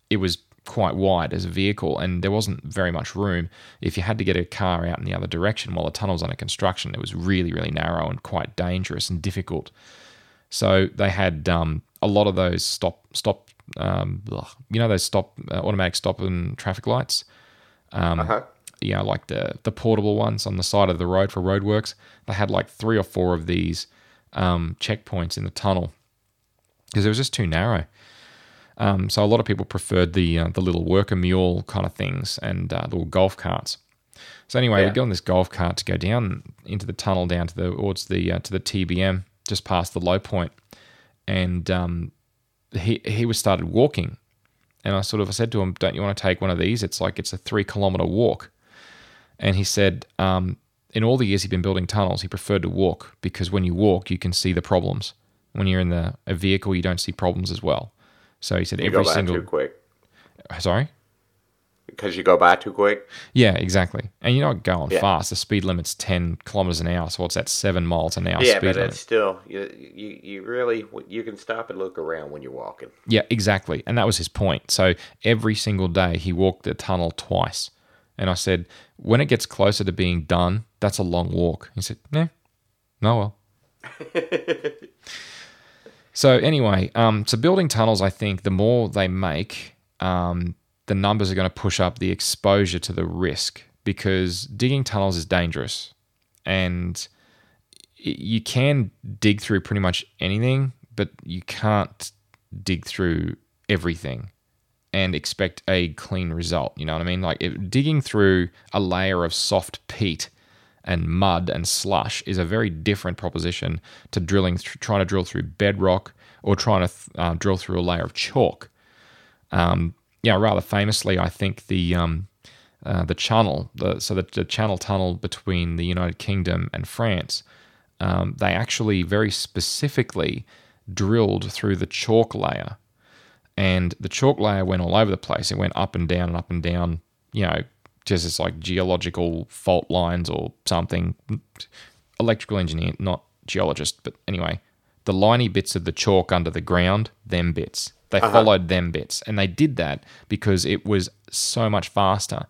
it was quite wide as a vehicle, and there wasn't very much room. If you had to get a car out in the other direction while the tunnel was under construction, it was really, really narrow and quite dangerous and difficult. So they had um, a lot of those stop, stop, um, you know, those stop, uh, automatic stop and traffic lights. Um, Uh-huh. You know, like the the portable ones on the side of the road for roadworks. They had like three or four of these um, checkpoints in the tunnel because it was just too narrow. Um, so a lot of people preferred the uh, the little worker mule kind of things and uh, little golf carts. So anyway, Yeah. we get on this golf cart to go down into the tunnel down to the towards the uh, to the TBM just past the low point, and um, he he was started walking, and I sort of I said to him, "Don't you want to take one of these? It's like it's a three kilometer walk," and he said. Um, in all the years he'd been building tunnels, he preferred to walk because when you walk, you can see the problems. When you're in the a vehicle, you don't see problems as well. So he said You every go by single. too quick Sorry. because you go by too quick. Yeah, exactly. And you're not going Yeah. fast. The speed limit's ten kilometers an hour. So what's that? Seven miles an hour yeah, speed but limit. it's still you, you. You really you can stop and look around when you're walking. Yeah, exactly. And that was his point. So every single day he walked the tunnel twice. And I said, when it gets closer to being done, that's a long walk. He said, yeah, no, well. so anyway, um, so building tunnels, I think the more they make, um, the numbers are going to push up the exposure to the risk because digging tunnels is dangerous. And you can dig through pretty much anything, but you can't dig through everything and expect a clean result. You know what I mean? Like if digging through a layer of soft peat and mud and slush is a very different proposition to drilling, trying to drill through bedrock or trying to uh, drill through a layer of chalk. Um, yeah, rather famously, I think the um, uh, the channel, the, so the, the channel tunnel between the United Kingdom and France, um, they actually very specifically drilled through the chalk layer and the chalk layer went all over the place. It went up and down and up and down, you know, just as like geological fault lines or something. Electrical engineer, not geologist, but anyway, the liney bits of the chalk under the ground, them bits. They uh-huh. followed them bits, and they did that because it was so much faster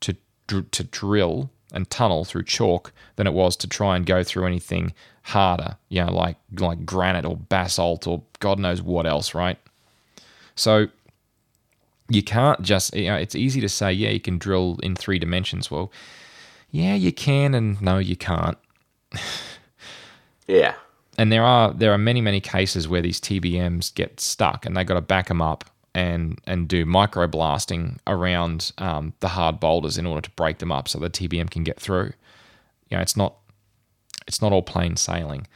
to dr- to drill and tunnel through chalk than it was to try and go through anything harder, you know, like like granite or basalt or God knows what else, right? So you can't just, you know, it's easy to say, yeah, you can drill in three dimensions. Well, yeah, you can, and no, you can't. Yeah, And there are there are many many cases where these TBMs get stuck, and they got to back them up and and do microblasting around um, the hard boulders in order to break them up so the TBM can get through. You know, it's not it's not all plain sailing.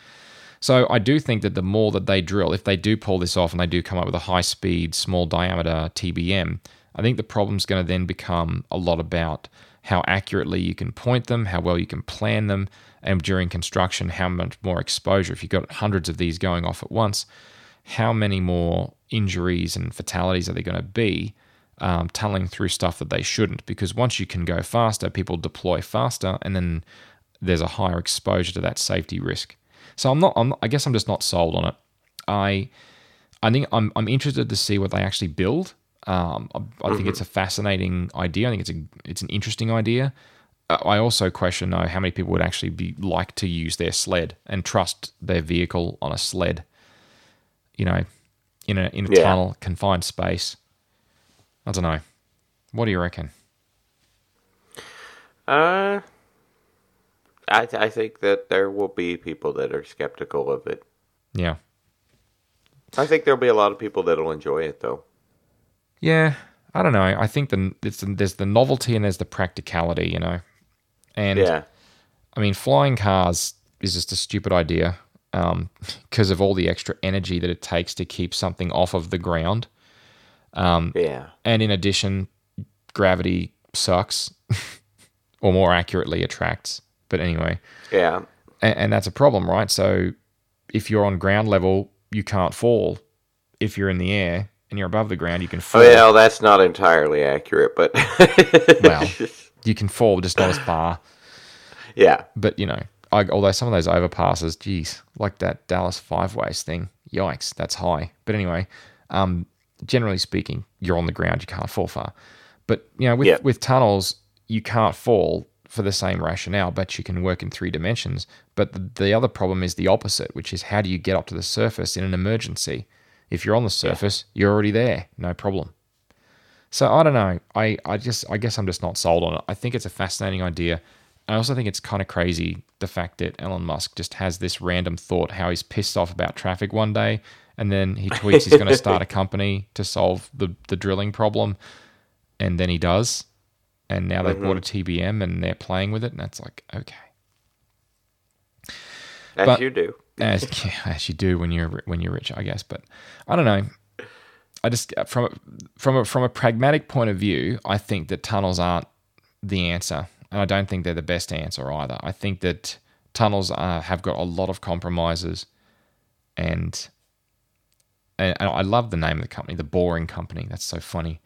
So I do think that the more that they drill, if they do pull this off and they do come up with a high speed, small diameter TBM, I think the problem's going to then become a lot about how accurately you can point them, how well you can plan them, and during construction, how much more exposure. If you've got hundreds of these going off at once, how many more injuries and fatalities are there going to be um, tunneling through stuff that they shouldn't? Because once you can go faster, people deploy faster, and then there's a higher exposure to that safety risk. So I'm not. I'm, I guess I'm just not sold on it. I I think I'm I'm interested to see what they actually build. Um, I, I think it's a fascinating idea. I think it's a it's an interesting idea. Uh, I also question though how many people would actually be like to use their sled and trust their vehicle on a sled. You know, in a in a Yeah. tunnel, confined space. I don't know. What do you reckon? uh, I I think that there will be people that are skeptical of it. Yeah. I think there'll be a lot of people that'll enjoy it though. Yeah, I don't know. I think the it's, there's the novelty and there's the practicality, you know. And Yeah, I mean, flying cars is just a stupid idea um, because of all the extra energy that it takes to keep something off of the ground. Um, yeah, And in addition, gravity sucks, or more accurately, attracts. But anyway, Yeah. and, and that's a problem, right? So if you're on ground level, you can't fall. If you're in the air and you're above the ground, you can fall. Well, that's not entirely accurate, but Well. You can fall, just not as far. yeah. But you know, I, although some of those overpasses, geez, like that Dallas five ways thing, yikes, that's high. But anyway, um, generally speaking, you're on the ground, you can't fall far. But you know, with with tunnels, you can't fall for the same rationale, but you can work in three dimensions. But the, the other problem is the opposite, which is how do you get up to the surface in an emergency? If you're on the surface, you're already there, no problem. So I don't know. I, I just I guess I'm just not sold on it. I think it's a fascinating idea. I also think it's kind of crazy the fact that Elon Musk just has this random thought how he's pissed off about traffic one day and then he tweets he's going to start a company to solve the, the drilling problem and then he does. And now they've bought a TBM and they're playing with it and that's like okay. As But- you do. as yeah, as you do when you're when you're rich, I guess. But I don't know. I just from from a, from a pragmatic point of view, I think that tunnels aren't the answer, and I don't think they're the best answer either. I think that tunnels are, have got a lot of compromises, and and, and I love the name of the company, the Boring Company. That's so funny.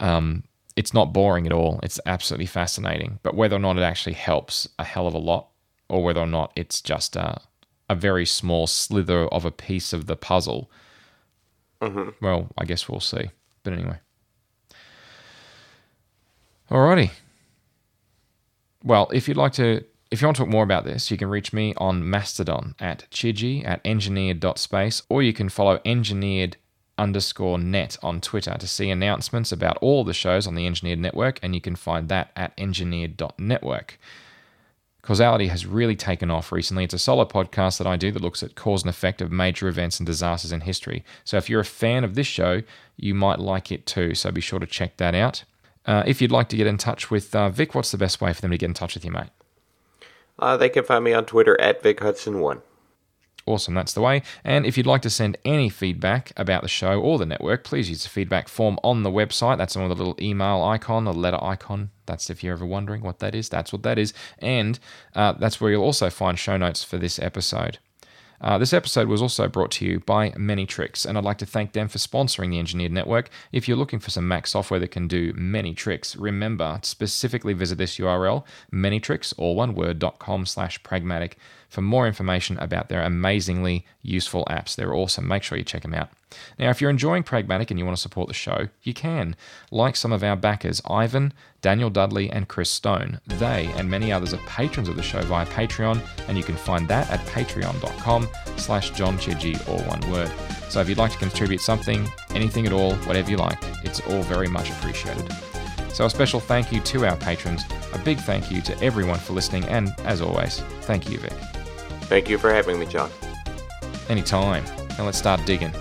Um, it's not boring at all. It's absolutely fascinating. But whether or not it actually helps a hell of a lot, or whether or not it's just a, a very small slither of a piece of the puzzle, mm-hmm. well, I guess we'll see. But anyway. Alrighty. Well, if you'd like to, if you want to talk more about this, you can reach me on Mastodon at chidgey at engineered.space, or you can follow engineered underscore net on Twitter to see announcements about all the shows on the Engineered Network, and you can find that at engineered.network. Causality has really taken off recently. It's a solo podcast that I do that looks at cause and effect of major events and disasters in history. So if you're a fan of this show, you might like it too. So be sure to check that out. Uh, if you'd like to get in touch with uh, Vic, what's the best way for them to get in touch with you, mate? Uh, they can find me on Twitter at Vic Hudson1. Awesome, that's the way. And if you'd like to send any feedback about the show or the network, please use the feedback form on the website. That's on the little email icon, the letter icon. That's if you're ever wondering what that is. That's what that is. And uh, that's where you'll also find show notes for this episode. Uh, this episode was also brought to you by Many Tricks, and I'd like to thank them for sponsoring the Engineered Network. If you're looking for some Mac software that can do many tricks, remember to specifically visit this URL, manytricks, all one word, dot com slash pragmatic, for more information about their amazingly useful apps. They're awesome. Make sure you check them out. Now, if you're enjoying Pragmatic and you want to support the show, you can. Like some of our backers, Ivan, Daniel Dudley, and Chris Stone. They and many others are patrons of the show via Patreon, and you can find that at patreon.com slash John all one word. So if you'd like to contribute something, anything at all, whatever you like, it's all very much appreciated. So a special thank you to our patrons, a big thank you to everyone for listening, and as always, thank you, Vic. Thank you for having me, John. Anytime. Now let's start digging.